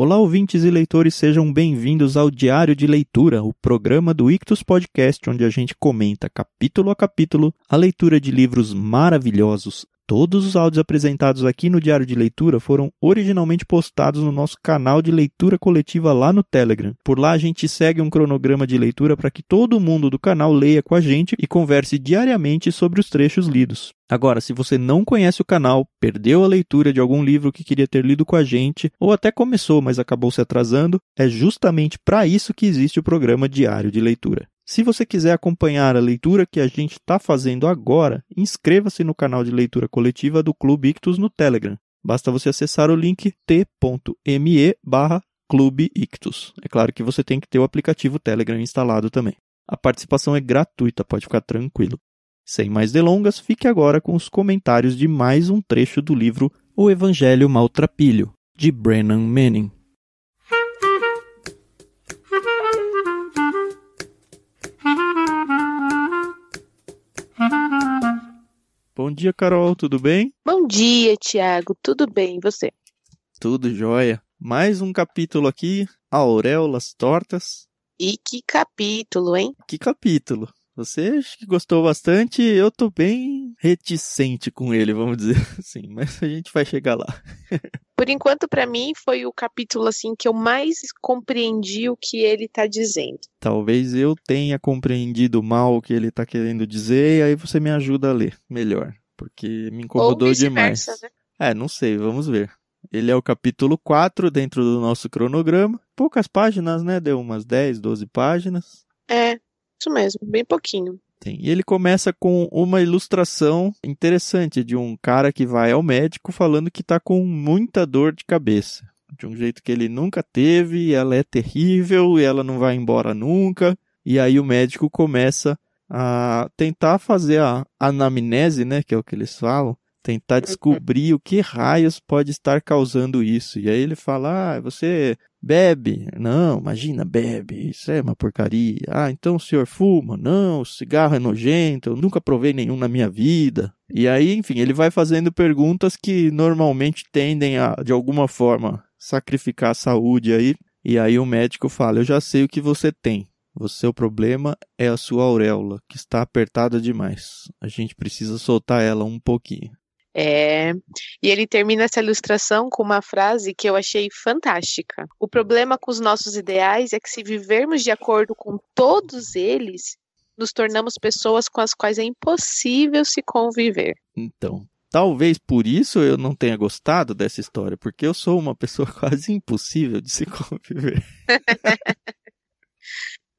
Olá, ouvintes e leitores, sejam bem-vindos ao Diário de Leitura, o programa do Ictus Podcast, onde a gente comenta capítulo a capítulo a leitura de livros maravilhosos. Todos os áudios apresentados aqui no Diário de Leitura foram originalmente postados no nosso canal de leitura coletiva lá no Telegram. Por lá a gente segue um cronograma de leitura para que todo mundo do canal leia com a gente e converse diariamente sobre os trechos lidos. Agora, se você não conhece o canal, perdeu a leitura de algum livro que queria ter lido com a gente, ou até começou, mas acabou se atrasando, é justamente para isso que existe o programa Diário de Leitura. Se você quiser acompanhar a leitura que a gente está fazendo agora, inscreva-se no canal de leitura coletiva do Clube Ictus no Telegram. Basta você acessar o link t.me barra Clube Ictus. É claro que você tem que ter o aplicativo Telegram instalado também. A participação é gratuita, pode ficar tranquilo. Sem mais delongas, fique agora com os comentários de mais um trecho do livro O Evangelho Maltrapilho, de Brennan Manning. Bom dia, Carol, tudo bem? Bom dia, Tiago, tudo bem e você? Tudo jóia. Mais um capítulo aqui, Auréolas Tortas. E que capítulo, hein? Que capítulo? Você que gostou bastante, eu tô bem reticente com ele, vamos dizer assim, mas a gente vai chegar lá. Por enquanto, para mim, foi o capítulo assim que eu mais compreendi o que ele tá dizendo. Talvez eu tenha compreendido mal o que ele tá querendo dizer, e aí você me ajuda a ler melhor, porque me incomodou demais. Né? É, não sei, vamos ver. Ele é o capítulo 4 dentro do nosso cronograma. Poucas páginas, né? Deu umas 10, 12 páginas. É, isso mesmo, bem pouquinho. Tem. E ele começa com uma ilustração interessante de um cara que vai ao médico falando que está com muita dor de cabeça. De um jeito que ele nunca teve, ela é terrível e ela não vai embora nunca. E aí o médico começa a tentar fazer a anamnese, né, que é o que eles falam, tentar descobrir o que raios pode estar causando isso. E aí ele fala: "Ah, você Bebe? Não, imagina, bebe. Isso é uma porcaria. Ah, então o senhor fuma? Não, o cigarro é nojento. Eu nunca provei nenhum na minha vida. E aí, enfim, ele vai fazendo perguntas que normalmente tendem a, de alguma forma, sacrificar a saúde aí. E aí o médico fala: Eu já sei o que você tem. O seu problema é a sua auréola, que está apertada demais. A gente precisa soltar ela um pouquinho. É, e ele termina essa ilustração com uma frase que eu achei fantástica. O problema com os nossos ideais é que, se vivermos de acordo com todos eles, nos tornamos pessoas com as quais é impossível se conviver. Então, talvez por isso eu não tenha gostado dessa história, porque eu sou uma pessoa quase impossível de se conviver.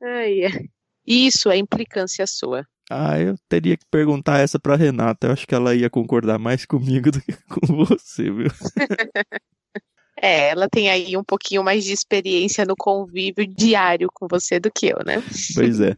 Ai, isso é implicância sua. Ah, eu teria que perguntar essa pra Renata. Eu acho que ela ia concordar mais comigo do que com você, viu? é, ela tem aí um pouquinho mais de experiência no convívio diário com você do que eu, né? Pois é.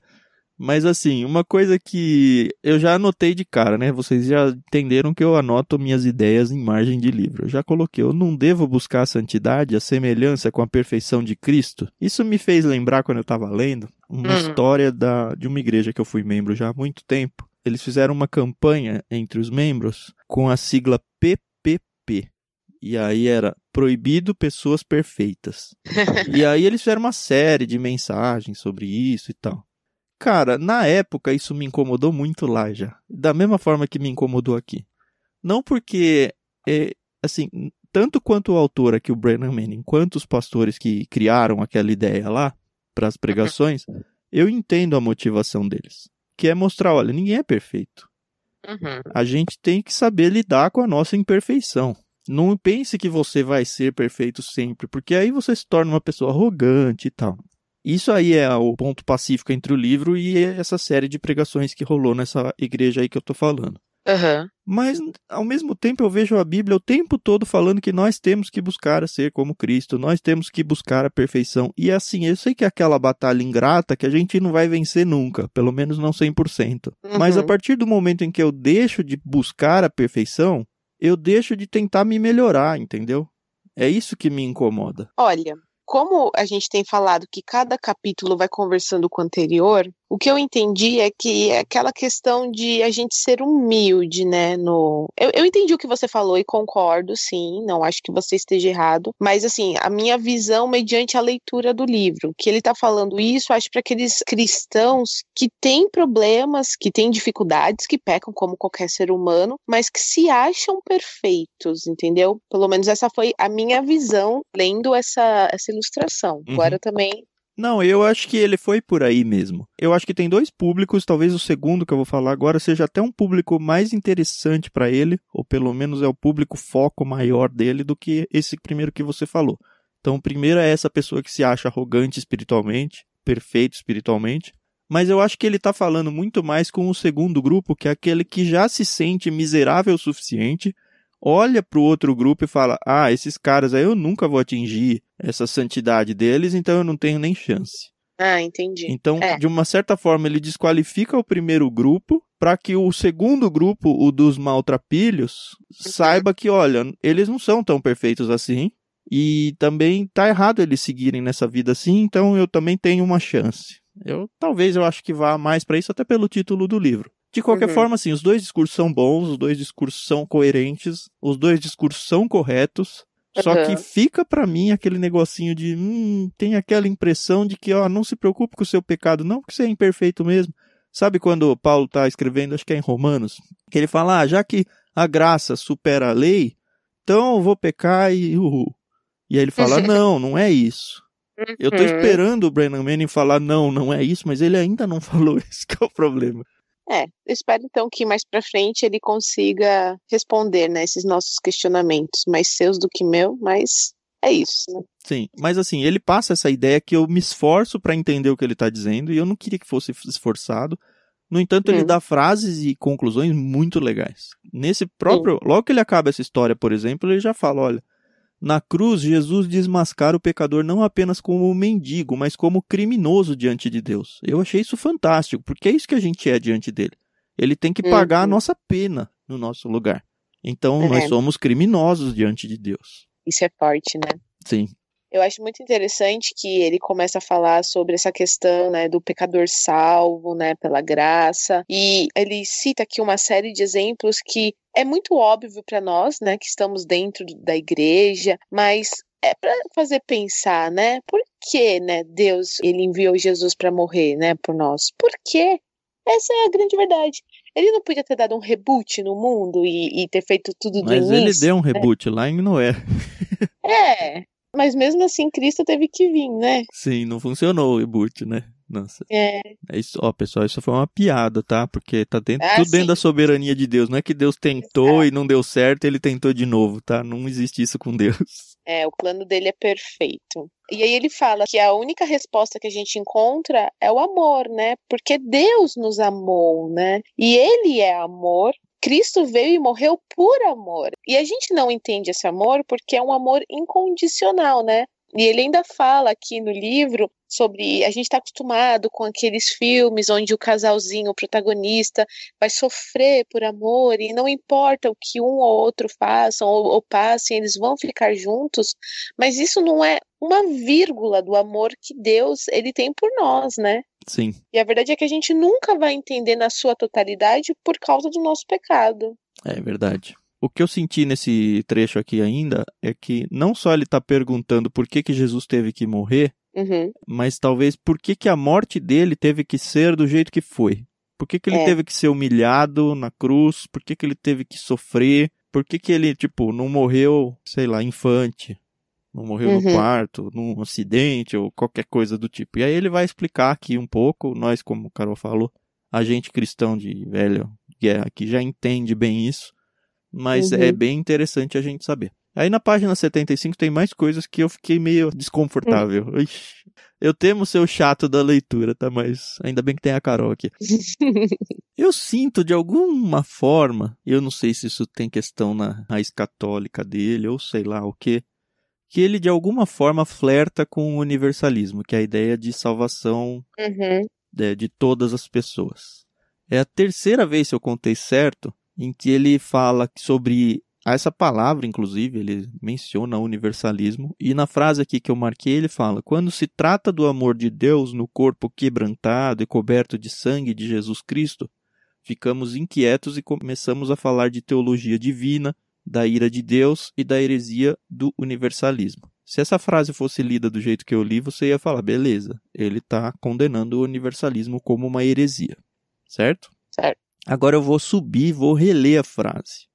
Mas assim, uma coisa que eu já anotei de cara, né? Vocês já entenderam que eu anoto minhas ideias em margem de livro. Eu já coloquei, eu não devo buscar a santidade, a semelhança com a perfeição de Cristo. Isso me fez lembrar quando eu estava lendo uma uhum. história da, de uma igreja que eu fui membro já há muito tempo. Eles fizeram uma campanha entre os membros com a sigla PPP. E aí era proibido pessoas perfeitas. e aí eles fizeram uma série de mensagens sobre isso e tal. Cara, na época isso me incomodou muito lá já. Da mesma forma que me incomodou aqui. Não porque, é, assim, tanto quanto o autor aqui, o Brennan Manning, quanto os pastores que criaram aquela ideia lá para as pregações, eu entendo a motivação deles. Que é mostrar, olha, ninguém é perfeito. Uhum. A gente tem que saber lidar com a nossa imperfeição. Não pense que você vai ser perfeito sempre, porque aí você se torna uma pessoa arrogante e tal. Isso aí é o ponto pacífico entre o livro e essa série de pregações que rolou nessa igreja aí que eu tô falando. Uhum. Mas, ao mesmo tempo, eu vejo a Bíblia o tempo todo falando que nós temos que buscar a ser como Cristo, nós temos que buscar a perfeição. E assim, eu sei que é aquela batalha ingrata que a gente não vai vencer nunca, pelo menos não 100%. Uhum. Mas a partir do momento em que eu deixo de buscar a perfeição, eu deixo de tentar me melhorar, entendeu? É isso que me incomoda. Olha, como a gente tem falado que cada capítulo vai conversando com o anterior, O que eu entendi é que é aquela questão de a gente ser humilde, né? No... Eu, eu entendi o que você falou e concordo, sim. Não acho que você esteja errado. Mas, assim, a minha visão mediante a leitura do livro, que ele está falando isso, acho para aqueles cristãos que têm problemas, que têm dificuldades, que pecam como qualquer ser humano, mas que se acham perfeitos, entendeu? Pelo menos essa foi a minha visão lendo essa, essa ilustração. Uhum. Agora também Não, eu acho que ele foi por aí mesmo. Eu acho que tem dois públicos, talvez o segundo que eu vou falar agora seja até um público mais interessante para ele, ou pelo menos é o público foco maior dele do que esse primeiro que você falou. Então, o primeiro é essa pessoa que se acha arrogante espiritualmente, perfeito espiritualmente, mas eu acho que ele está falando muito mais com o segundo grupo, que é aquele que já se sente miserável o suficiente, olha para o outro grupo e fala: Ah, esses caras aí eu nunca vou atingir essa santidade deles, então eu não tenho nem chance. Ah, entendi. Então, É. de uma certa forma, ele desqualifica o primeiro grupo para que o segundo grupo, o dos maltrapilhos, Uhum. saiba que, olha, eles não são tão perfeitos assim. E também tá errado eles seguirem nessa vida assim, então eu também tenho uma chance. Eu talvez eu acho que vá mais para isso até pelo título do livro. De qualquer Uhum. forma, assim, os dois discursos são bons, os dois discursos são coerentes, os dois discursos são corretos. Só Uhum. que fica pra mim aquele negocinho de, hum, tem aquela impressão de que, ó, não se preocupe com o seu pecado, não, porque você é imperfeito mesmo. Sabe quando Paulo tá escrevendo, acho que é em Romanos, que ele fala, ah, já que a graça supera a lei, então eu vou pecar e uhul. E aí ele fala, não, não é isso. Eu tô Uhum. esperando o Brennan Manning falar, não, não é isso, mas ele ainda não falou isso que é o problema. É, eu espero então que mais pra frente ele consiga responder, né, esses nossos questionamentos, mais seus do que meu, mas é isso, né? Sim, mas assim, ele passa essa ideia que eu me esforço pra entender o que ele tá dizendo e eu não queria que fosse esforçado. No entanto, ele Hum. dá frases e conclusões muito legais. Nesse próprio, logo que ele acaba essa história, por exemplo, ele já fala, olha, na cruz Jesus desmascara o pecador não apenas como um mendigo, mas como criminoso diante de Deus. Eu achei isso fantástico, porque é isso que a gente é diante dele. Ele tem que pagar a Uhum. nossa pena no nosso lugar. Então, É. nós somos criminosos diante de Deus. Isso é forte, né? Sim. Eu acho muito interessante que ele começa a falar sobre essa questão, né, do pecador salvo, né, pela graça, e ele cita aqui uma série de exemplos que é muito óbvio para nós, né, que estamos dentro da igreja, mas é para fazer pensar, né, por que, né, Deus ele enviou Jesus para morrer, né, por nós? Por quê? Essa é a grande verdade. Ele não podia ter dado um reboot no mundo e, e ter feito tudo do Mas início. ele deu um reboot lá em Noé. É, mas mesmo assim Cristo teve que vir, né? Sim, não funcionou o reboot, né? Nossa. É. É isso, ó, pessoal, isso foi uma piada, tá? Porque tá dentro, Ah, tudo dentro sim. da soberania de Deus. Não é que Deus tentou e não deu certo, ele tentou de novo, tá? Não existe isso com Deus. É, o plano dele é perfeito. E aí ele fala que a única resposta que a gente encontra é o amor, né? Porque Deus nos amou, né? E ele é amor. Cristo veio e morreu por amor. E a gente não entende esse amor porque é um amor incondicional, né? E ele ainda fala aqui no livro sobre a gente está acostumado com aqueles filmes onde o casalzinho, o protagonista, vai sofrer por amor e não importa o que um ou outro façam ou, ou passem, eles vão ficar juntos. Mas isso não é uma vírgula do amor que Deus ele tem por nós, né? Sim, E a verdade é que a gente nunca vai entender na sua totalidade por causa do nosso pecado. é verdade. O que eu senti nesse trecho aqui ainda é que não só ele tá perguntando por que, que Jesus teve que morrer, Uhum. mas talvez por que, que a morte dele teve que ser do jeito que foi. Por que, que ele É. teve que ser humilhado na cruz? Por que, que ele teve que sofrer? Por que, que ele, tipo, não morreu, sei lá, infante? Não morreu no Uhum. parto, num acidente ou qualquer coisa do tipo. E aí ele vai explicar aqui um pouco, nós, como o Carol falou, a gente cristão de velho guerra que já entende bem isso, mas Uhum. é bem interessante a gente saber. Aí na página 75 tem mais coisas que eu fiquei meio desconfortável. Hum. Ixi, eu temo ser o chato da leitura, tá? Mas ainda bem que tem a Carol aqui. Eu sinto de alguma forma, eu não sei se isso tem questão na raiz católica dele ou sei lá o que, que ele de alguma forma flerta com o universalismo, que é a ideia de salvação Uhum. é, de todas as pessoas. É a terceira vez, se eu contei certo, em que ele fala sobre Essa palavra, inclusive, ele menciona universalismo, e na frase aqui que eu marquei, ele fala: quando se trata do amor de Deus no corpo quebrantado e coberto de sangue de Jesus Cristo, ficamos inquietos e começamos a falar de teologia divina, da ira de Deus e da heresia do universalismo. Se essa frase fosse lida do jeito que eu li, você ia falar, beleza, ele está condenando o universalismo como uma heresia. Certo? Certo. Agora eu vou subir e vou reler a frase.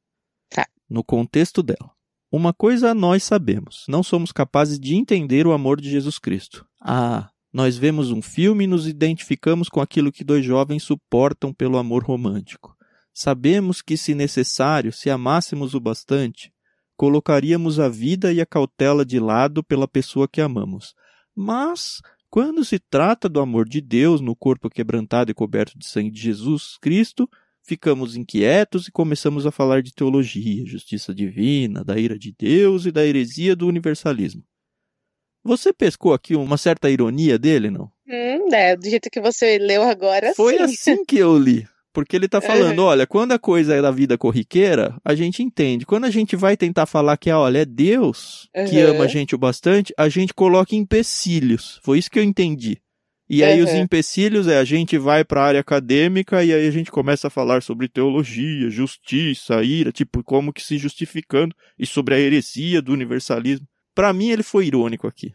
Tá. No contexto dela. Uma coisa nós sabemos: não somos capazes de entender o amor de Jesus Cristo. Ah, nós vemos um filme e nos identificamos com aquilo que dois jovens suportam pelo amor romântico. Sabemos que, se necessário, se amássemos o bastante, colocaríamos a vida e a cautela de lado pela pessoa que amamos. Mas, quando se trata do amor de Deus no corpo quebrantado e coberto de sangue de Jesus Cristo, ficamos inquietos e começamos a falar de teologia, justiça divina, da ira de Deus e da heresia do universalismo. Você pescou aqui uma certa ironia dele, não? Hum, é, do jeito que você leu agora, Foi sim. assim que eu li. Porque ele está falando, Uhum. olha, quando a coisa é da vida corriqueira, a gente entende. Quando a gente vai tentar falar que, olha, é Deus que Uhum. ama a gente o bastante, a gente coloca empecilhos. Foi isso que eu entendi. E aí os Uhum. empecilhos é a gente vai para a área acadêmica e aí a gente começa a falar sobre teologia, justiça, ira, tipo, como que se justificando e sobre a heresia do universalismo. Para mim ele foi irônico aqui.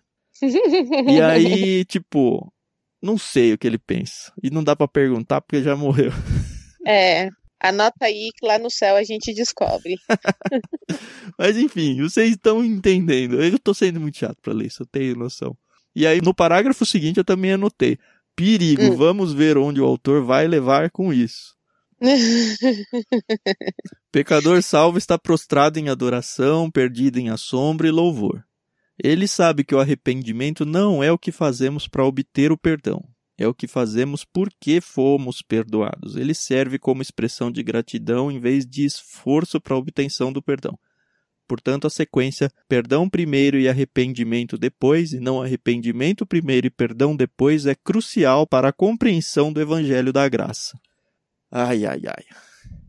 E aí, tipo, não sei o que ele pensa. E não dá para perguntar porque já morreu. É, anota aí que lá no céu a gente descobre. Mas enfim, vocês estão entendendo. Eu tô sendo muito chato pra ler isso, eu tenho noção. E aí, no parágrafo seguinte, eu também anotei. Perigo, Hum. vamos ver onde o autor vai levar com isso. Pecador salvo está prostrado em adoração, perdido em assombro e louvor. Ele sabe que o arrependimento não é o que fazemos para obter o perdão, é o que fazemos porque fomos perdoados. Ele serve como expressão de gratidão em vez de esforço para a obtenção do perdão. Portanto, a sequência perdão primeiro e arrependimento depois, e não arrependimento primeiro e perdão depois, é crucial para a compreensão do Evangelho da Graça. Ai, ai, ai.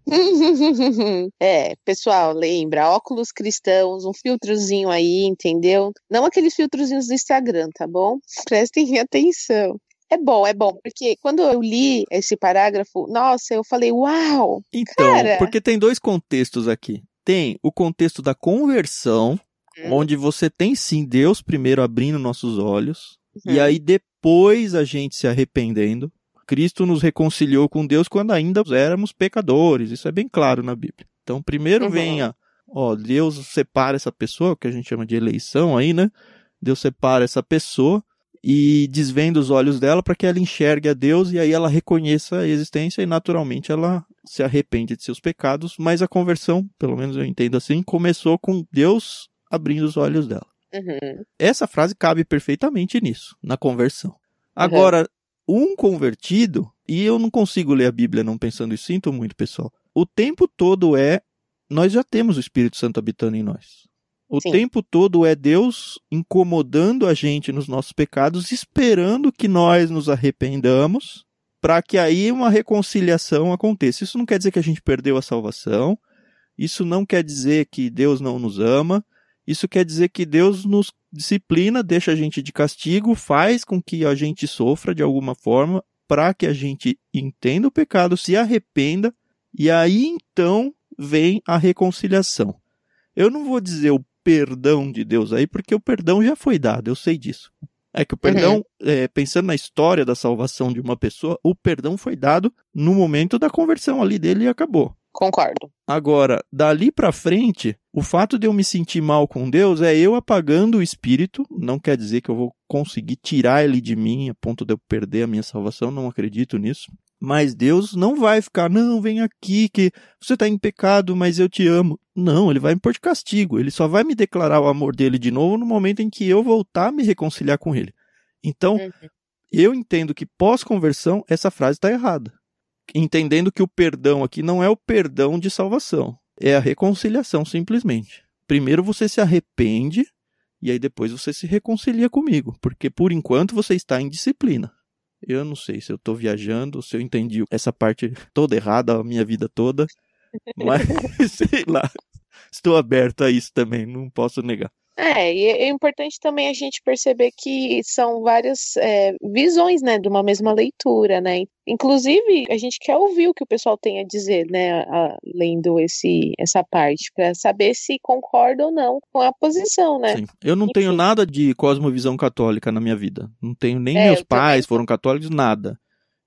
É, pessoal, lembra, óculos cristãos, um filtrozinho aí, entendeu? Não aqueles filtrozinhos do Instagram, tá bom? Prestem atenção. É bom, é bom, porque quando eu li esse parágrafo, nossa, eu falei, uau! Então, Cara. porque tem dois contextos aqui. Tem o contexto da conversão, Hum. onde você tem sim Deus primeiro abrindo nossos olhos, e Uhum. aí depois a gente se arrependendo. Cristo nos reconciliou com Deus quando ainda éramos pecadores, isso é bem claro na Bíblia. Então, primeiro Uhum. vem a, ó, Deus separa essa pessoa, que a gente chama de eleição aí, né? Deus separa essa pessoa e desvenda os olhos dela para que ela enxergue a Deus e aí ela reconheça a existência e naturalmente ela se arrepende de seus pecados, mas a conversão, pelo menos eu entendo assim, começou com Deus abrindo os olhos dela. Uhum. Essa frase cabe perfeitamente nisso, na conversão. Agora, um convertido, e eu não consigo ler a Bíblia não pensando isso, sinto muito, pessoal. O tempo todo é nós já temos o Espírito Santo habitando em nós. O Sim. tempo todo é Deus incomodando a gente nos nossos pecados, esperando que nós nos arrependamos, para que aí uma reconciliação aconteça. Isso não quer dizer que a gente perdeu a salvação, isso não quer dizer que Deus não nos ama, isso quer dizer que Deus nos disciplina, deixa a gente de castigo, faz com que a gente sofra de alguma forma, para que a gente entenda o pecado, se arrependa, e aí então vem a reconciliação. Eu não vou dizer o perdão de Deus aí, porque o perdão já foi dado, eu sei disso. É que o perdão, é, pensando na história da salvação de uma pessoa, o perdão foi dado no momento da conversão ali dele e acabou. Concordo. Agora, dali pra frente, o fato de eu me sentir mal com Deus é eu apagando o espírito, não quer dizer que eu vou conseguir tirar ele de mim a ponto de eu perder a minha salvação, não acredito nisso. Mas Deus não vai ficar, não, vem aqui que você está em pecado, mas eu te amo. Não, ele vai me pôr de castigo. Ele só vai me declarar o amor dele de novo no momento em que eu voltar a me reconciliar com ele. Então, Uhum. eu entendo que pós-conversão essa frase está errada. Entendendo que o perdão aqui não é o perdão de salvação, é a reconciliação simplesmente. Primeiro você se arrepende e aí depois você se reconcilia comigo, porque por enquanto você está em disciplina. Eu não sei se eu estou viajando, se eu entendi essa parte toda errada a minha vida toda, mas sei lá. estou aberto a isso também, não posso negar. É, e é importante também a gente perceber que são várias é, visões, né, de uma mesma leitura, né? Inclusive, a gente quer ouvir o que o pessoal tem a dizer, né, a, lendo esse, essa parte, para saber se concorda ou não com a posição, né? Sim. Eu não Enfim. tenho nada de cosmovisão católica na minha vida. Não tenho nem é, meus pais também. foram católicos, nada.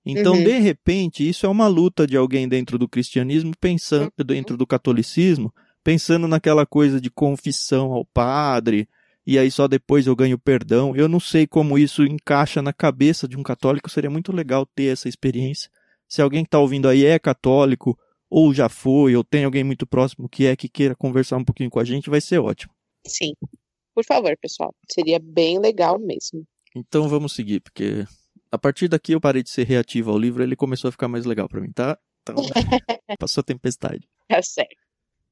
Então, uhum. de repente, isso é uma luta de alguém dentro do cristianismo pensando uhum. dentro do catolicismo pensando naquela coisa de confissão ao padre, e aí só depois eu ganho perdão. Eu não sei como isso encaixa na cabeça de um católico, seria muito legal ter essa experiência. Se alguém que está ouvindo aí é católico, ou já foi, ou tem alguém muito próximo que é, que queira conversar um pouquinho com a gente, vai ser ótimo. Sim. Por favor, pessoal. Seria bem legal mesmo. Então vamos seguir, porque a partir daqui eu parei de ser reativo ao livro, ele começou a ficar mais legal para mim, tá? Então, passou a tempestade. Tá certo.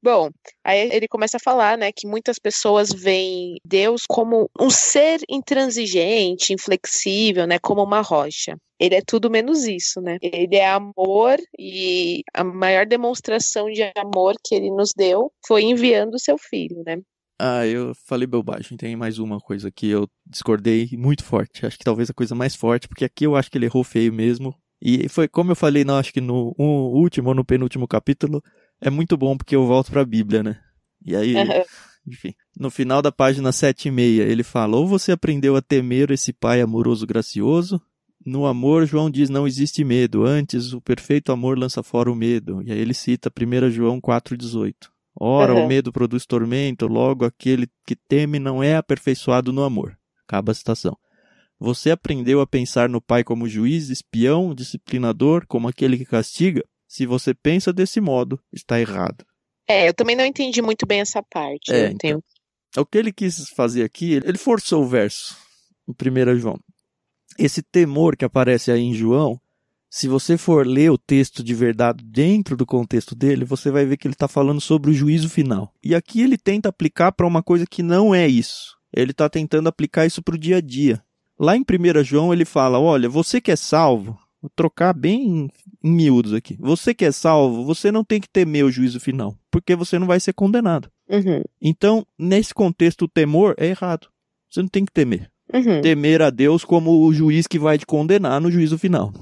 Bom, aí ele começa a falar, né, que muitas pessoas veem Deus como um ser intransigente, inflexível, né, como uma rocha. Ele é tudo menos isso, né? Ele é amor e a maior demonstração de amor que ele nos deu foi enviando o seu filho, né? Ah, eu falei bobagem. Tem mais uma coisa que eu discordei muito forte. Acho que talvez a coisa mais forte, porque aqui eu acho que ele errou feio mesmo. E foi como eu falei, não, acho que no último ou no penúltimo capítulo, é muito bom porque eu volto para a Bíblia, né? E aí, enfim, no final da página 7 e meia, ele fala: Ou você aprendeu a temer esse pai amoroso gracioso? No amor, João diz: Não existe medo, antes o perfeito amor lança fora o medo. E aí ele cita 1 João 4,18. Ora, uhum. o medo produz tormento, logo aquele que teme não é aperfeiçoado no amor. Acaba a citação. Você aprendeu a pensar no pai como juiz, espião, disciplinador, como aquele que castiga? Se você pensa desse modo, está errado. É, eu também não entendi muito bem essa parte. É, então, tenho... O que ele quis fazer aqui, ele forçou o verso em 1 João. Esse temor que aparece aí em João, se você for ler o texto de verdade dentro do contexto dele, você vai ver que ele está falando sobre o juízo final. E aqui ele tenta aplicar para uma coisa que não é isso. Ele está tentando aplicar isso para o dia a dia. Lá em 1 João ele fala: olha, você que é salvo, Vou trocar bem em miúdos aqui. Você que é salvo, você não tem que temer o juízo final, porque você não vai ser condenado. Uhum. Então, nesse contexto, o temor é errado. Você não tem que temer. Uhum. Temer a Deus como o juiz que vai te condenar no juízo final.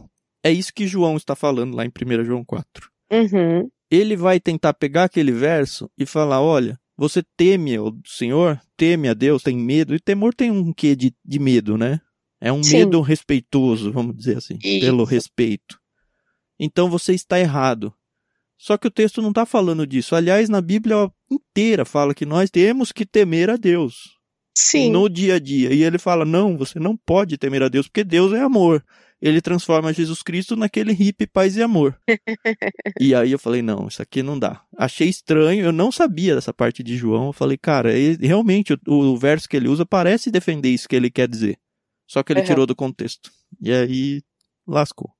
É isso que João está falando lá em 1 João 4. Uhum. Ele vai tentar pegar aquele verso e falar: olha, você teme o Senhor, teme a Deus, tem medo, e temor tem um quê de, de medo, né? É um Sim. medo respeitoso, vamos dizer assim, Isso. pelo respeito. Então você está errado. Só que o texto não está falando disso. Aliás, na Bíblia inteira fala que nós temos que temer a Deus. Sim. No dia a dia. E ele fala: não, você não pode temer a Deus, porque Deus é amor. Ele transforma Jesus Cristo naquele hippie paz e amor. e aí eu falei: não, isso aqui não dá. Achei estranho, eu não sabia dessa parte de João. Eu falei: cara, ele, realmente o, o verso que ele usa parece defender isso que ele quer dizer. Só que ele tirou do contexto. E aí lascou.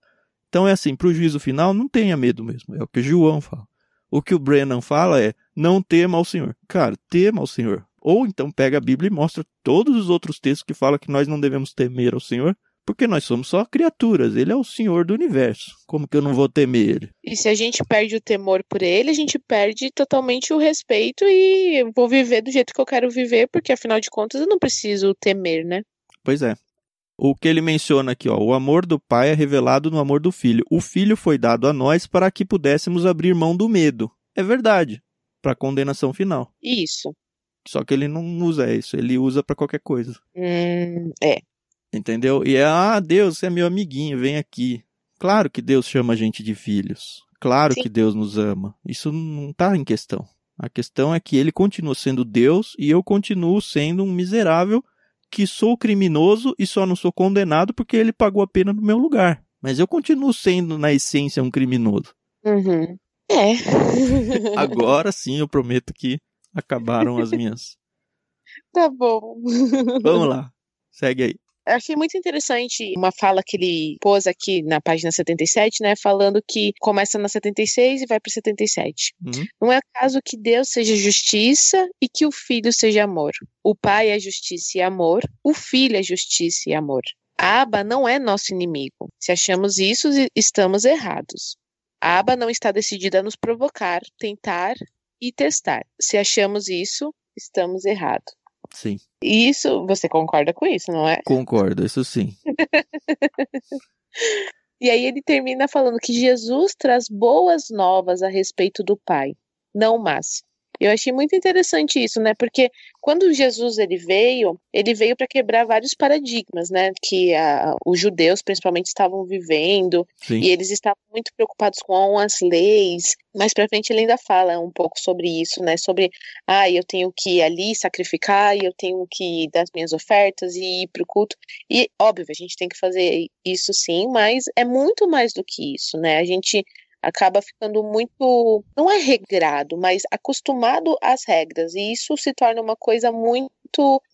Então é assim, para o juízo final, não tenha medo mesmo. É o que o João fala. O que o Brennan fala é: não tema ao Senhor. Cara, tema ao Senhor. Ou então pega a Bíblia e mostra todos os outros textos que falam que nós não devemos temer ao Senhor, porque nós somos só criaturas. Ele é o Senhor do universo. Como que eu não vou temer ele? E se a gente perde o temor por ele, a gente perde totalmente o respeito e vou viver do jeito que eu quero viver, porque afinal de contas eu não preciso temer, né? Pois é o que ele menciona aqui, ó, o amor do pai é revelado no amor do filho. O filho foi dado a nós para que pudéssemos abrir mão do medo. É verdade, para a condenação final. Isso. Só que ele não usa isso, ele usa para qualquer coisa. Hum, é. Entendeu? E é, ah, Deus, você é meu amiguinho, vem aqui. Claro que Deus chama a gente de filhos. Claro Sim. que Deus nos ama. Isso não está em questão. A questão é que ele continua sendo Deus e eu continuo sendo um miserável que sou criminoso e só não sou condenado porque ele pagou a pena no meu lugar. Mas eu continuo sendo, na essência, um criminoso. Uhum. É. Agora sim eu prometo que acabaram as minhas. Tá bom. Vamos lá. Segue aí. Eu achei muito interessante uma fala que ele pôs aqui na página 77, né? Falando que começa na 76 e vai para 77. Uhum. Não é acaso que Deus seja justiça e que o Filho seja amor. O Pai é justiça e amor, o Filho é justiça e amor. A aba não é nosso inimigo. Se achamos isso, estamos errados. A aba não está decidida a nos provocar, tentar e testar. Se achamos isso, estamos errados. Sim. E isso, você concorda com isso, não é? Concordo, isso sim. e aí ele termina falando que Jesus traz boas novas a respeito do Pai, não más. Eu achei muito interessante isso, né? Porque quando Jesus ele veio, ele veio para quebrar vários paradigmas, né? Que a, os judeus principalmente estavam vivendo Sim. e eles estavam muito preocupados com as leis. Mais para frente ele ainda fala um pouco sobre isso, né? Sobre, ah, eu tenho que ir ali sacrificar, e eu tenho que dar as minhas ofertas e ir pro culto. E óbvio, a gente tem que fazer isso sim, mas é muito mais do que isso, né? A gente acaba ficando muito, não é regrado, mas acostumado às regras. E isso se torna uma coisa muito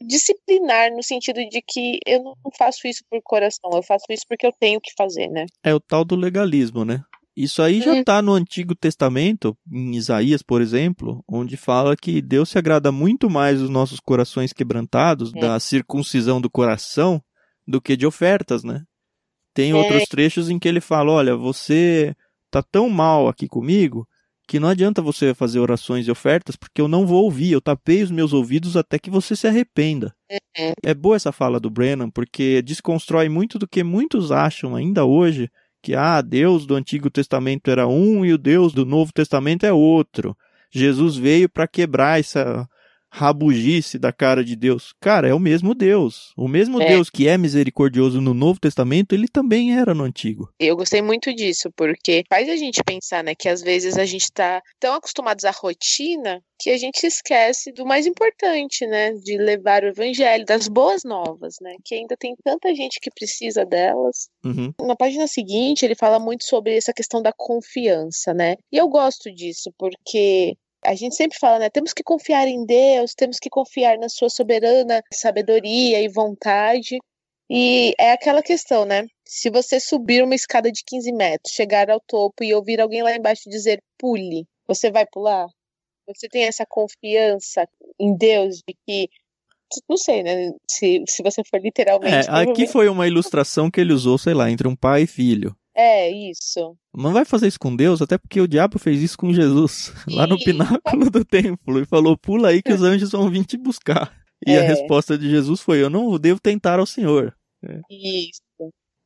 disciplinar no sentido de que eu não faço isso por coração, eu faço isso porque eu tenho que fazer, né? É o tal do legalismo, né? Isso aí já está hum. no Antigo Testamento, em Isaías, por exemplo, onde fala que Deus se agrada muito mais dos nossos corações quebrantados, é. da circuncisão do coração, do que de ofertas, né? Tem é. outros trechos em que ele fala: olha, você tá tão mal aqui comigo que não adianta você fazer orações e ofertas porque eu não vou ouvir, eu tapei os meus ouvidos até que você se arrependa. Uhum. É boa essa fala do Brennan porque desconstrói muito do que muitos acham ainda hoje que ah, Deus do Antigo Testamento era um e o Deus do Novo Testamento é outro. Jesus veio para quebrar essa rabugice da cara de Deus. Cara, é o mesmo Deus. O mesmo é. Deus que é misericordioso no Novo Testamento, ele também era no Antigo. Eu gostei muito disso, porque faz a gente pensar, né, que às vezes a gente tá tão acostumados à rotina que a gente esquece do mais importante, né, de levar o evangelho, das boas novas, né, que ainda tem tanta gente que precisa delas. Uhum. Na página seguinte, ele fala muito sobre essa questão da confiança, né, e eu gosto disso, porque a gente sempre fala, né? Temos que confiar em Deus, temos que confiar na sua soberana sabedoria e vontade. E é aquela questão, né? Se você subir uma escada de 15 metros, chegar ao topo e ouvir alguém lá embaixo dizer pule, você vai pular? Você tem essa confiança em Deus de que. Não sei, né? Se, se você for literalmente. É, aqui foi uma ilustração que ele usou, sei lá, entre um pai e filho. É, isso. Não vai fazer isso com Deus, até porque o diabo fez isso com Jesus, Sim. lá no pináculo do templo, e falou: pula aí que os anjos vão vir te buscar. E é. a resposta de Jesus foi: Eu não devo tentar ao Senhor. É. Isso.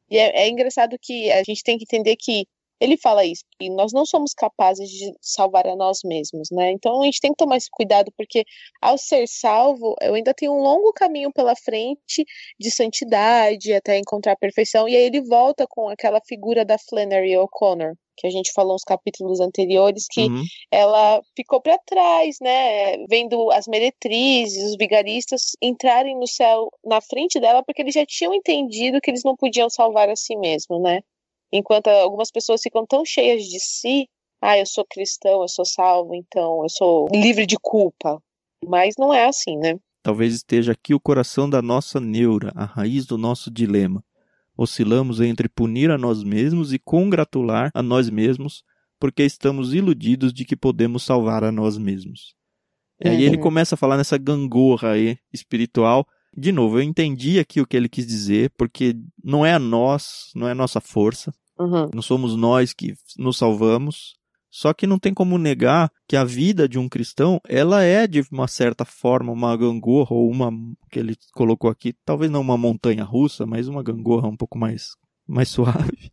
E é, é engraçado que a gente tem que entender que ele fala isso, que nós não somos capazes de salvar a nós mesmos, né? Então a gente tem que tomar esse cuidado, porque ao ser salvo, eu ainda tenho um longo caminho pela frente de santidade até encontrar a perfeição. E aí ele volta com aquela figura da Flannery O'Connor, que a gente falou nos capítulos anteriores, que uhum. ela ficou para trás, né? Vendo as meretrizes, os vigaristas entrarem no céu na frente dela, porque eles já tinham entendido que eles não podiam salvar a si mesmos, né? Enquanto algumas pessoas ficam tão cheias de si, ah, eu sou cristão, eu sou salvo, então eu sou livre de culpa. Mas não é assim, né? Talvez esteja aqui o coração da nossa neura, a raiz do nosso dilema. Oscilamos entre punir a nós mesmos e congratular a nós mesmos, porque estamos iludidos de que podemos salvar a nós mesmos. E aí ele uhum. começa a falar nessa gangorra aí espiritual de novo, eu entendi aqui o que ele quis dizer, porque não é a nós, não é a nossa força, Uhum. Não somos nós que nos salvamos. Só que não tem como negar que a vida de um cristão, ela é de uma certa forma uma gangorra ou uma que ele colocou aqui, talvez não uma montanha russa, mas uma gangorra um pouco mais mais suave,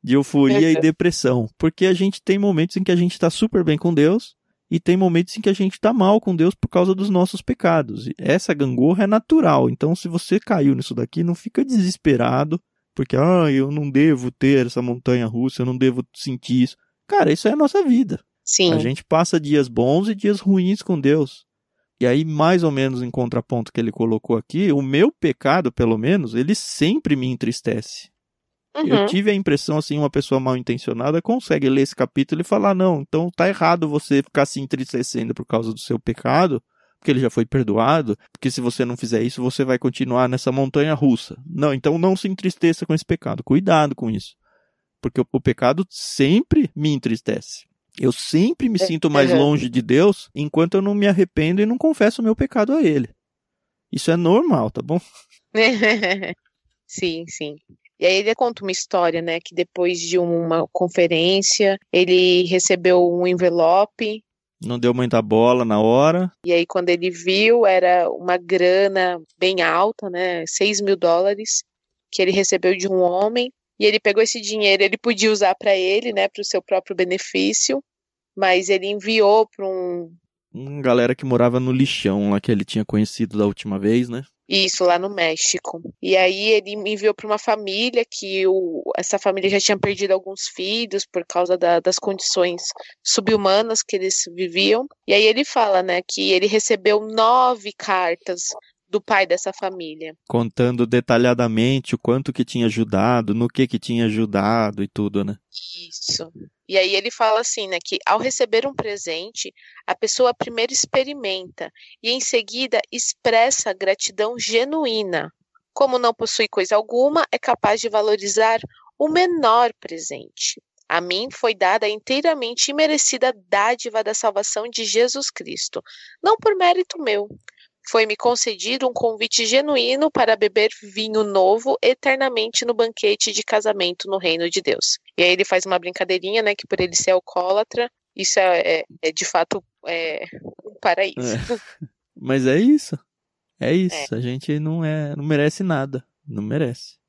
de euforia e depressão, porque a gente tem momentos em que a gente está super bem com Deus e tem momentos em que a gente está mal com Deus por causa dos nossos pecados. E essa gangorra é natural, então se você caiu nisso daqui, não fica desesperado porque, ah, eu não devo ter essa montanha russa, eu não devo sentir isso. Cara, isso é a nossa vida. Sim. A gente passa dias bons e dias ruins com Deus. E aí, mais ou menos em contraponto que ele colocou aqui, o meu pecado, pelo menos, ele sempre me entristece. Uhum. Eu tive a impressão, assim, uma pessoa mal intencionada consegue ler esse capítulo e falar: não, então tá errado você ficar se entristecendo por causa do seu pecado, porque ele já foi perdoado, porque se você não fizer isso, você vai continuar nessa montanha russa. Não, então não se entristeça com esse pecado. Cuidado com isso. Porque o, o pecado sempre me entristece. Eu sempre me sinto mais longe de Deus enquanto eu não me arrependo e não confesso o meu pecado a Ele. Isso é normal, tá bom? sim, sim. E aí ele conta uma história, né? Que depois de uma conferência, ele recebeu um envelope Não deu muita bola na hora. E aí, quando ele viu, era uma grana bem alta, né? 6 mil dólares, que ele recebeu de um homem. E ele pegou esse dinheiro, ele podia usar para ele, né? Para o seu próprio benefício. Mas ele enviou para um. Uma galera que morava no lixão lá que ele tinha conhecido da última vez, né? Isso, lá no México. E aí ele enviou para uma família que o, essa família já tinha perdido alguns filhos por causa da, das condições subhumanas que eles viviam. E aí ele fala, né, que ele recebeu nove cartas do pai dessa família. Contando detalhadamente o quanto que tinha ajudado, no que que tinha ajudado e tudo, né? Isso. E aí ele fala assim, né, que ao receber um presente, a pessoa primeiro experimenta e em seguida expressa gratidão genuína. Como não possui coisa alguma, é capaz de valorizar o menor presente. A mim foi dada a inteiramente imerecida dádiva da salvação de Jesus Cristo, não por mérito meu, foi-me concedido um convite genuíno para beber vinho novo eternamente no banquete de casamento no reino de Deus. E aí ele faz uma brincadeirinha, né, que por ele ser alcoólatra, isso é, é, é de fato é, um paraíso. É. Mas é isso. É isso. A gente não é, não merece nada. Não merece.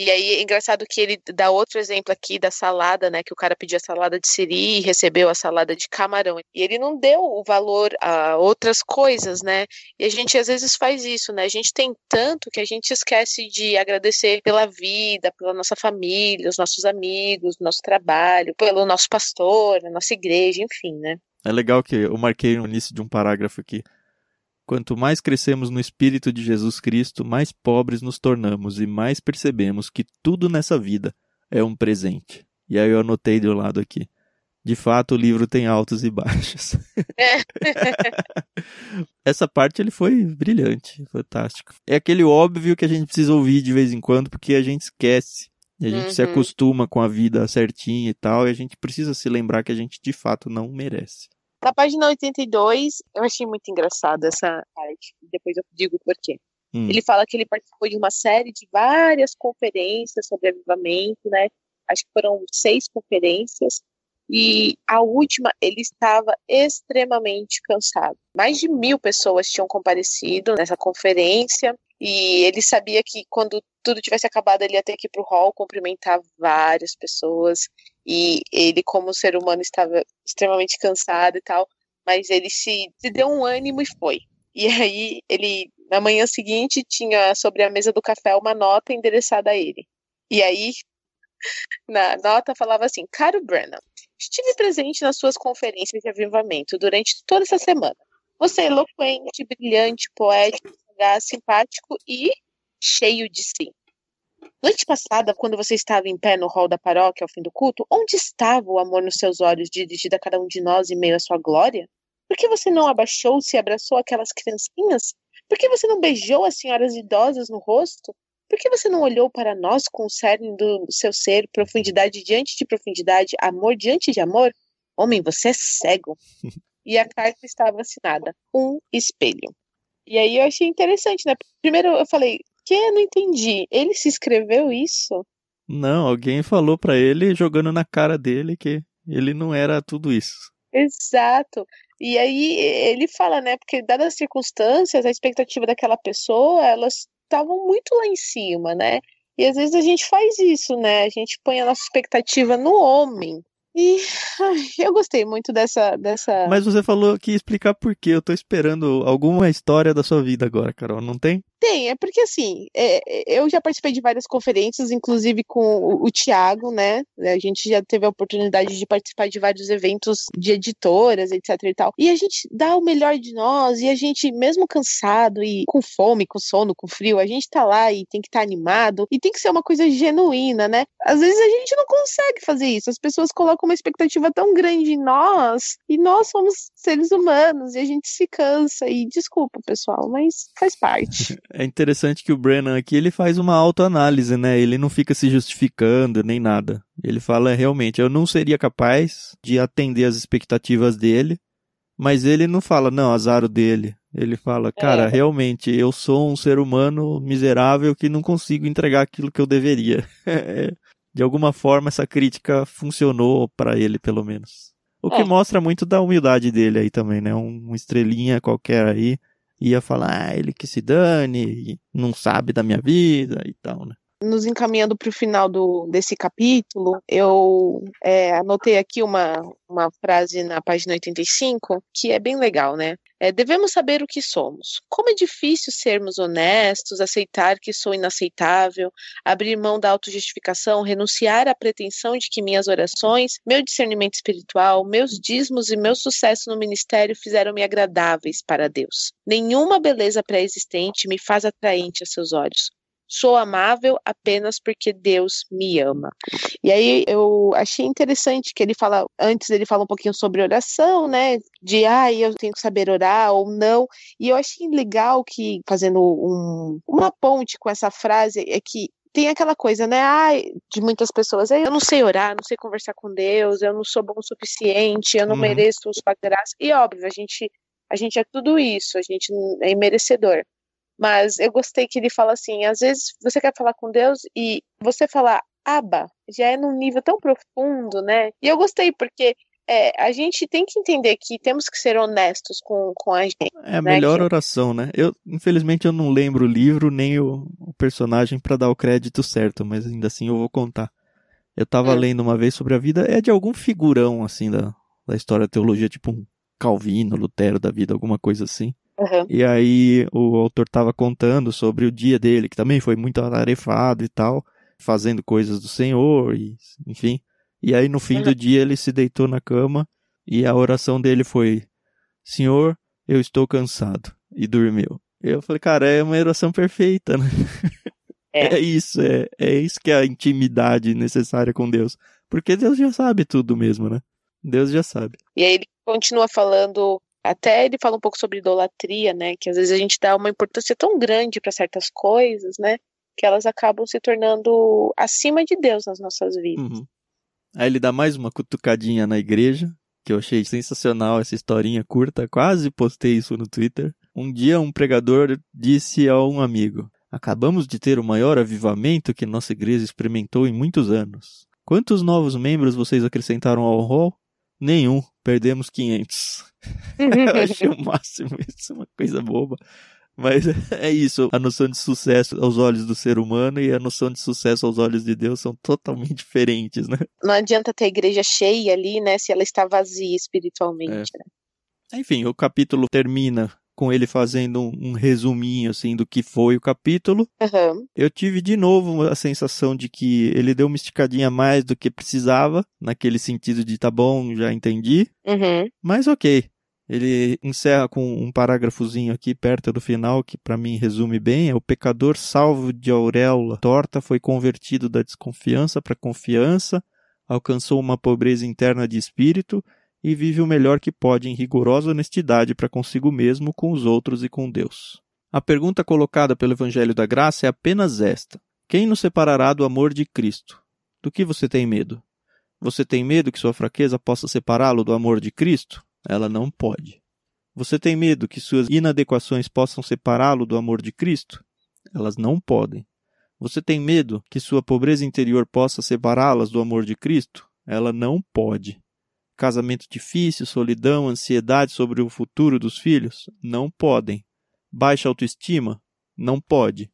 E aí é engraçado que ele dá outro exemplo aqui da salada, né? Que o cara pediu a salada de siri e recebeu a salada de camarão. E ele não deu o valor a outras coisas, né? E a gente às vezes faz isso, né? A gente tem tanto que a gente esquece de agradecer pela vida, pela nossa família, os nossos amigos, nosso trabalho, pelo nosso pastor, a nossa igreja, enfim, né? É legal que eu marquei no início de um parágrafo aqui. Quanto mais crescemos no Espírito de Jesus Cristo, mais pobres nos tornamos e mais percebemos que tudo nessa vida é um presente. E aí eu anotei do lado aqui. De fato, o livro tem altos e baixos. É. Essa parte ele foi brilhante, fantástico. É aquele óbvio que a gente precisa ouvir de vez em quando, porque a gente esquece. E a gente uhum. se acostuma com a vida certinha e tal, e a gente precisa se lembrar que a gente de fato não merece. Na página 82, eu achei muito engraçado essa parte. Depois eu digo por quê. Hum. Ele fala que ele participou de uma série de várias conferências sobre avivamento, né? Acho que foram seis conferências. E a última, ele estava extremamente cansado. Mais de mil pessoas tinham comparecido nessa conferência. E ele sabia que quando tudo tivesse acabado, ele ia ter que ir para o hall cumprimentar várias pessoas. E ele, como ser humano, estava extremamente cansado e tal, mas ele se, se deu um ânimo e foi. E aí, ele, na manhã seguinte, tinha sobre a mesa do café uma nota endereçada a ele. E aí, na nota falava assim: Caro Brennan, estive presente nas suas conferências de avivamento durante toda essa semana. Você é eloquente, brilhante, poético, sagaz, simpático e cheio de si. Noite passada, quando você estava em pé no hall da paróquia ao fim do culto, onde estava o amor nos seus olhos dirigido a cada um de nós em meio à sua glória? Por que você não abaixou-se e abraçou aquelas criancinhas? Por que você não beijou as senhoras idosas no rosto? Por que você não olhou para nós com o cerne do seu ser, profundidade diante de profundidade, amor diante de amor? Homem, você é cego. e a carta estava assinada: Um espelho. E aí eu achei interessante, né? Primeiro eu falei, que? Não entendi. Ele se escreveu isso? Não, alguém falou para ele jogando na cara dele que ele não era tudo isso. Exato. E aí ele fala, né? Porque dadas as circunstâncias, a expectativa daquela pessoa, elas estavam muito lá em cima, né? E às vezes a gente faz isso, né? A gente põe a nossa expectativa no homem. E eu gostei muito dessa, dessa. Mas você falou que ia explicar por quê. Eu tô esperando alguma história da sua vida agora, Carol, não tem? Tem, é porque assim, é, eu já participei de várias conferências, inclusive com o, o Tiago, né? A gente já teve a oportunidade de participar de vários eventos de editoras, etc e tal. E a gente dá o melhor de nós, e a gente, mesmo cansado e com fome, com sono, com frio, a gente tá lá e tem que estar tá animado, e tem que ser uma coisa genuína, né? Às vezes a gente não consegue fazer isso, as pessoas colocam uma expectativa tão grande em nós, e nós somos seres humanos, e a gente se cansa, e desculpa, pessoal, mas faz parte. é interessante que o Brennan aqui ele faz uma autoanálise, né? Ele não fica se justificando nem nada. Ele fala realmente, eu não seria capaz de atender as expectativas dele, mas ele não fala, não, azar dele. Ele fala, cara, é. realmente, eu sou um ser humano miserável que não consigo entregar aquilo que eu deveria. de alguma forma essa crítica funcionou para ele, pelo menos. O que é. mostra muito da humildade dele aí também, né? Um, estrelinha qualquer aí ia falar, ah, ele que se dane, não sabe da minha vida e tal, né? Nos encaminhando para o final do, desse capítulo, eu é, anotei aqui uma, uma frase na página 85 que é bem legal, né? É, devemos saber o que somos. Como é difícil sermos honestos, aceitar que sou inaceitável, abrir mão da autojustificação, renunciar à pretensão de que minhas orações, meu discernimento espiritual, meus dízimos e meu sucesso no ministério fizeram-me agradáveis para Deus. Nenhuma beleza pré-existente me faz atraente a seus olhos. Sou amável apenas porque Deus me ama. E aí eu achei interessante que ele fala, antes ele fala um pouquinho sobre oração, né? De ah, eu tenho que saber orar ou não. E eu achei legal que, fazendo um, uma ponte com essa frase, é que tem aquela coisa, né? Ai, de muitas pessoas, eu não sei orar, não sei conversar com Deus, eu não sou bom o suficiente, eu não uhum. mereço sua graça. E óbvio, a gente, a gente é tudo isso, a gente é merecedor. Mas eu gostei que ele fala assim: às vezes você quer falar com Deus e você falar aba já é num nível tão profundo, né? E eu gostei porque é, a gente tem que entender que temos que ser honestos com, com a gente. É a né? melhor que... oração, né? Eu, infelizmente, eu não lembro o livro nem o, o personagem para dar o crédito certo, mas ainda assim eu vou contar. Eu tava hum. lendo uma vez sobre a vida, é de algum figurão, assim, da, da história da teologia, tipo um Calvino, Lutero da vida, alguma coisa assim. Uhum. E aí o autor estava contando sobre o dia dele, que também foi muito atarefado e tal, fazendo coisas do Senhor, e, enfim. E aí no fim uhum. do dia ele se deitou na cama e a oração dele foi: Senhor, eu estou cansado. E dormiu. Eu falei, cara, é uma oração perfeita, né? É. é isso, é, é isso que é a intimidade necessária com Deus. Porque Deus já sabe tudo mesmo, né? Deus já sabe. E aí ele continua falando até ele fala um pouco sobre idolatria, né? Que às vezes a gente dá uma importância tão grande para certas coisas, né? Que elas acabam se tornando acima de Deus nas nossas vidas. Uhum. Aí ele dá mais uma cutucadinha na igreja, que eu achei sensacional essa historinha curta, quase postei isso no Twitter. Um dia um pregador disse a um amigo: Acabamos de ter o maior avivamento que nossa igreja experimentou em muitos anos. Quantos novos membros vocês acrescentaram ao hall? Nenhum. Perdemos 500. eu achei o máximo isso, uma coisa boba. Mas é isso, a noção de sucesso aos olhos do ser humano e a noção de sucesso aos olhos de Deus são totalmente diferentes, né? Não adianta ter a igreja cheia ali, né, se ela está vazia espiritualmente, é. né? Enfim, o capítulo termina com ele fazendo um, um, resuminho assim do que foi o capítulo. Uhum. Eu tive de novo a sensação de que ele deu uma esticadinha a mais do que precisava, naquele sentido de tá bom, já entendi. Uhum. Mas ok. Ele encerra com um parágrafozinho aqui perto do final que para mim resume bem: é o pecador salvo de auréola torta foi convertido da desconfiança para confiança, alcançou uma pobreza interna de espírito e vive o melhor que pode em rigorosa honestidade para consigo mesmo, com os outros e com Deus. A pergunta colocada pelo Evangelho da Graça é apenas esta: Quem nos separará do amor de Cristo? Do que você tem medo? Você tem medo que sua fraqueza possa separá-lo do amor de Cristo? Ela não pode. Você tem medo que suas inadequações possam separá-lo do amor de Cristo? Elas não podem. Você tem medo que sua pobreza interior possa separá-las do amor de Cristo? Ela não pode. Casamento difícil, solidão, ansiedade sobre o futuro dos filhos? Não podem. Baixa autoestima? Não pode.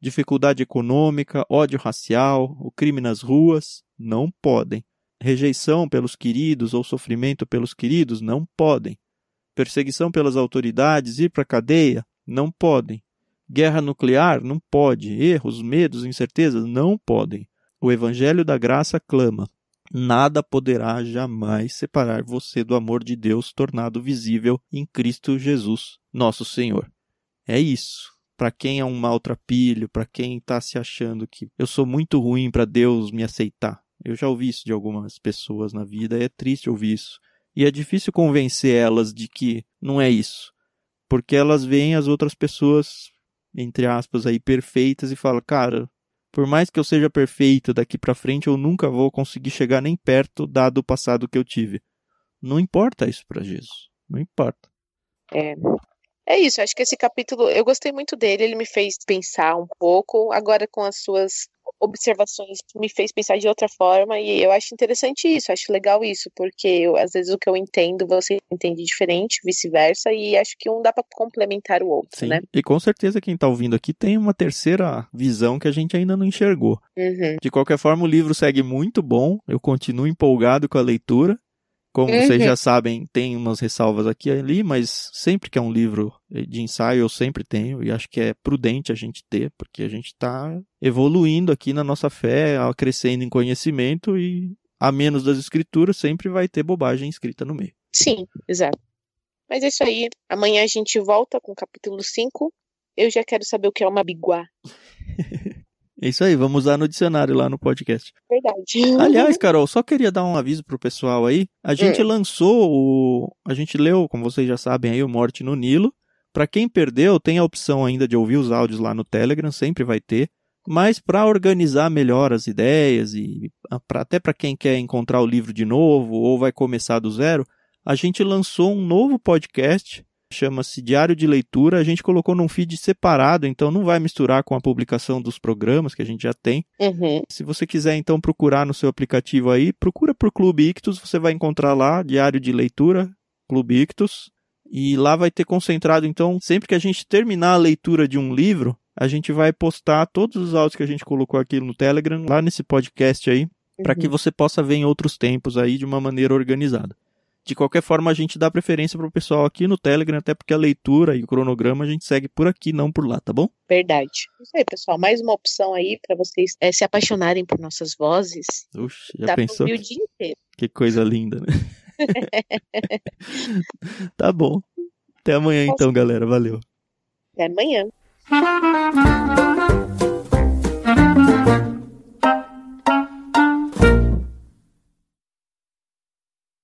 Dificuldade econômica, ódio racial, o crime nas ruas? Não podem. Rejeição pelos queridos ou sofrimento pelos queridos? Não podem. Perseguição pelas autoridades, ir para cadeia? Não podem. Guerra nuclear? Não pode. Erros, medos, incertezas? Não podem. O Evangelho da Graça clama: nada poderá jamais separar você do amor de Deus tornado visível em Cristo Jesus, nosso Senhor. É isso. Para quem é um maltrapilho, para quem está se achando que eu sou muito ruim para Deus me aceitar. Eu já ouvi isso de algumas pessoas na vida, é triste ouvir isso. E é difícil convencer elas de que não é isso. Porque elas veem as outras pessoas, entre aspas, aí perfeitas e falam, cara, por mais que eu seja perfeito daqui para frente, eu nunca vou conseguir chegar nem perto dado o passado que eu tive. Não importa isso para Jesus. Não importa. É. É isso, acho que esse capítulo, eu gostei muito dele, ele me fez pensar um pouco, agora com as suas observações me fez pensar de outra forma e eu acho interessante isso, acho legal isso, porque eu, às vezes o que eu entendo você entende diferente, vice-versa, e acho que um dá para complementar o outro, Sim. né? E com certeza quem tá ouvindo aqui tem uma terceira visão que a gente ainda não enxergou. Uhum. De qualquer forma, o livro segue muito bom, eu continuo empolgado com a leitura. Como vocês Uhum. já sabem, tem umas ressalvas aqui e ali, mas sempre que é um livro de ensaio, eu sempre tenho, e acho que é prudente a gente ter, porque a gente está evoluindo aqui na nossa fé, crescendo em conhecimento, e a menos das escrituras, sempre vai ter bobagem escrita no meio. Sim, exato. Mas é isso aí. Amanhã a gente volta com o capítulo 5. Eu já quero saber o que é uma biguá. É isso aí, vamos usar no dicionário lá no podcast. Verdade. Aliás, Carol, só queria dar um aviso pro pessoal aí. A gente Hum. lançou o. A gente leu, como vocês já sabem aí, o Morte no Nilo. Pra quem perdeu, tem a opção ainda de ouvir os áudios lá no Telegram, sempre vai ter. Mas para organizar melhor as ideias e pra, até para quem quer encontrar o livro de novo ou vai começar do zero, a gente lançou um novo podcast, chama-se Diário de Leitura. A gente colocou num feed separado, então não vai misturar com a publicação dos programas que a gente já tem. Uhum. Se você quiser então procurar no seu aplicativo aí, procura por Clube Ictus, você vai encontrar lá Diário de Leitura, Clube Ictus, e lá vai ter concentrado então, sempre que a gente terminar a leitura de um livro, a gente vai postar todos os áudios que a gente colocou aqui no Telegram, lá nesse podcast aí, para que Uhum. você possa ver em outros tempos aí de uma maneira organizada. De qualquer forma, a gente dá preferência pro pessoal aqui no Telegram, até porque a leitura e o cronograma a gente segue por aqui, não por lá, tá bom? Verdade. Isso aí, pessoal. Mais uma opção aí pra vocês eh, se apaixonarem por nossas vozes. Oxe, já Dá pra pensou? ouvir o dia inteiro. Que coisa linda, né? tá bom. Até amanhã então, galera. Valeu. Até amanhã.